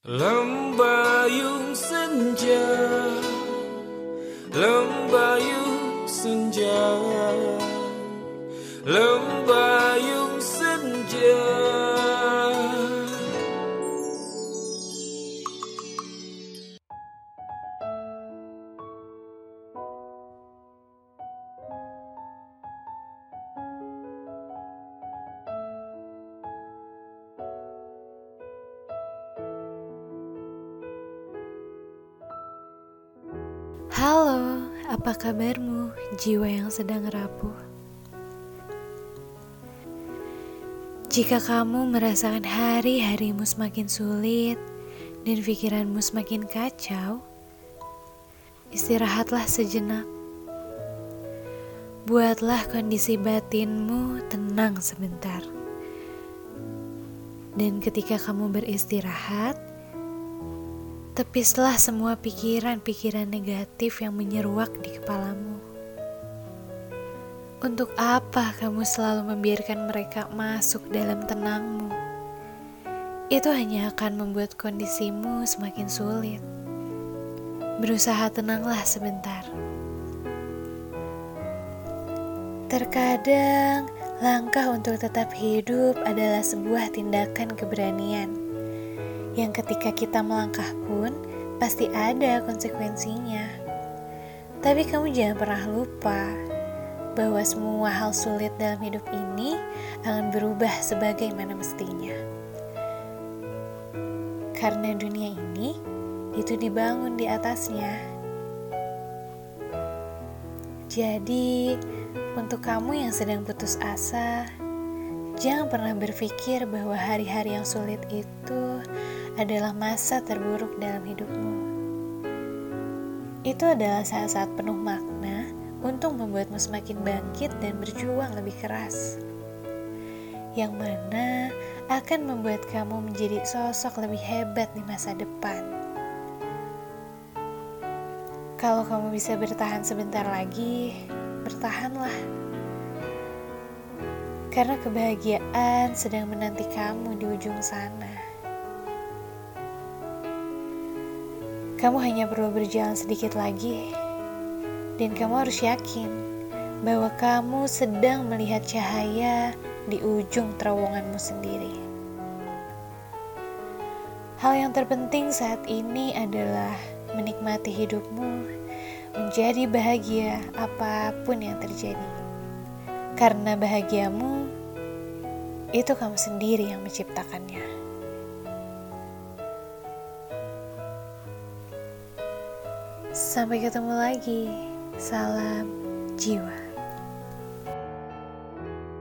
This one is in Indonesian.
Lembayung senja. Lembayung senja. Lembayung Halo, apa kabarmu, jiwa yang sedang rapuh? Jika kamu merasakan hari-harimu semakin sulit dan pikiranmu semakin kacau, istirahatlah sejenak. Buatlah kondisi batinmu tenang sebentar. Dan ketika kamu beristirahat, Tepislah semua pikiran-pikiran negatif yang menyeruak di kepalamu. Untuk apa kamu selalu membiarkan mereka masuk dalam tenangmu? Itu hanya akan membuat kondisimu semakin sulit. Berusaha tenanglah sebentar. Terkadang, langkah untuk tetap hidup adalah sebuah tindakan keberanian yang ketika kita melangkah pun pasti ada konsekuensinya. Tapi kamu jangan pernah lupa bahwa semua hal sulit dalam hidup ini akan berubah sebagaimana mestinya. Karena dunia ini itu dibangun di atasnya. Jadi, untuk kamu yang sedang putus asa, jangan pernah berpikir bahwa hari-hari yang sulit itu adalah masa terburuk dalam hidupmu. Itu adalah saat-saat penuh makna untuk membuatmu semakin bangkit dan berjuang lebih keras. Yang mana akan membuat kamu menjadi sosok lebih hebat di masa depan. Kalau kamu bisa bertahan sebentar lagi, bertahanlah. Karena kebahagiaan sedang menanti kamu di ujung sana. Kamu hanya perlu berjalan sedikit lagi, dan kamu harus yakin bahwa kamu sedang melihat cahaya di ujung terowonganmu sendiri. Hal yang terpenting saat ini adalah menikmati hidupmu, menjadi bahagia apa pun yang terjadi, karena bahagiamu itu kamu sendiri yang menciptakannya. Sampai ketemu lagi. Salam jiwa.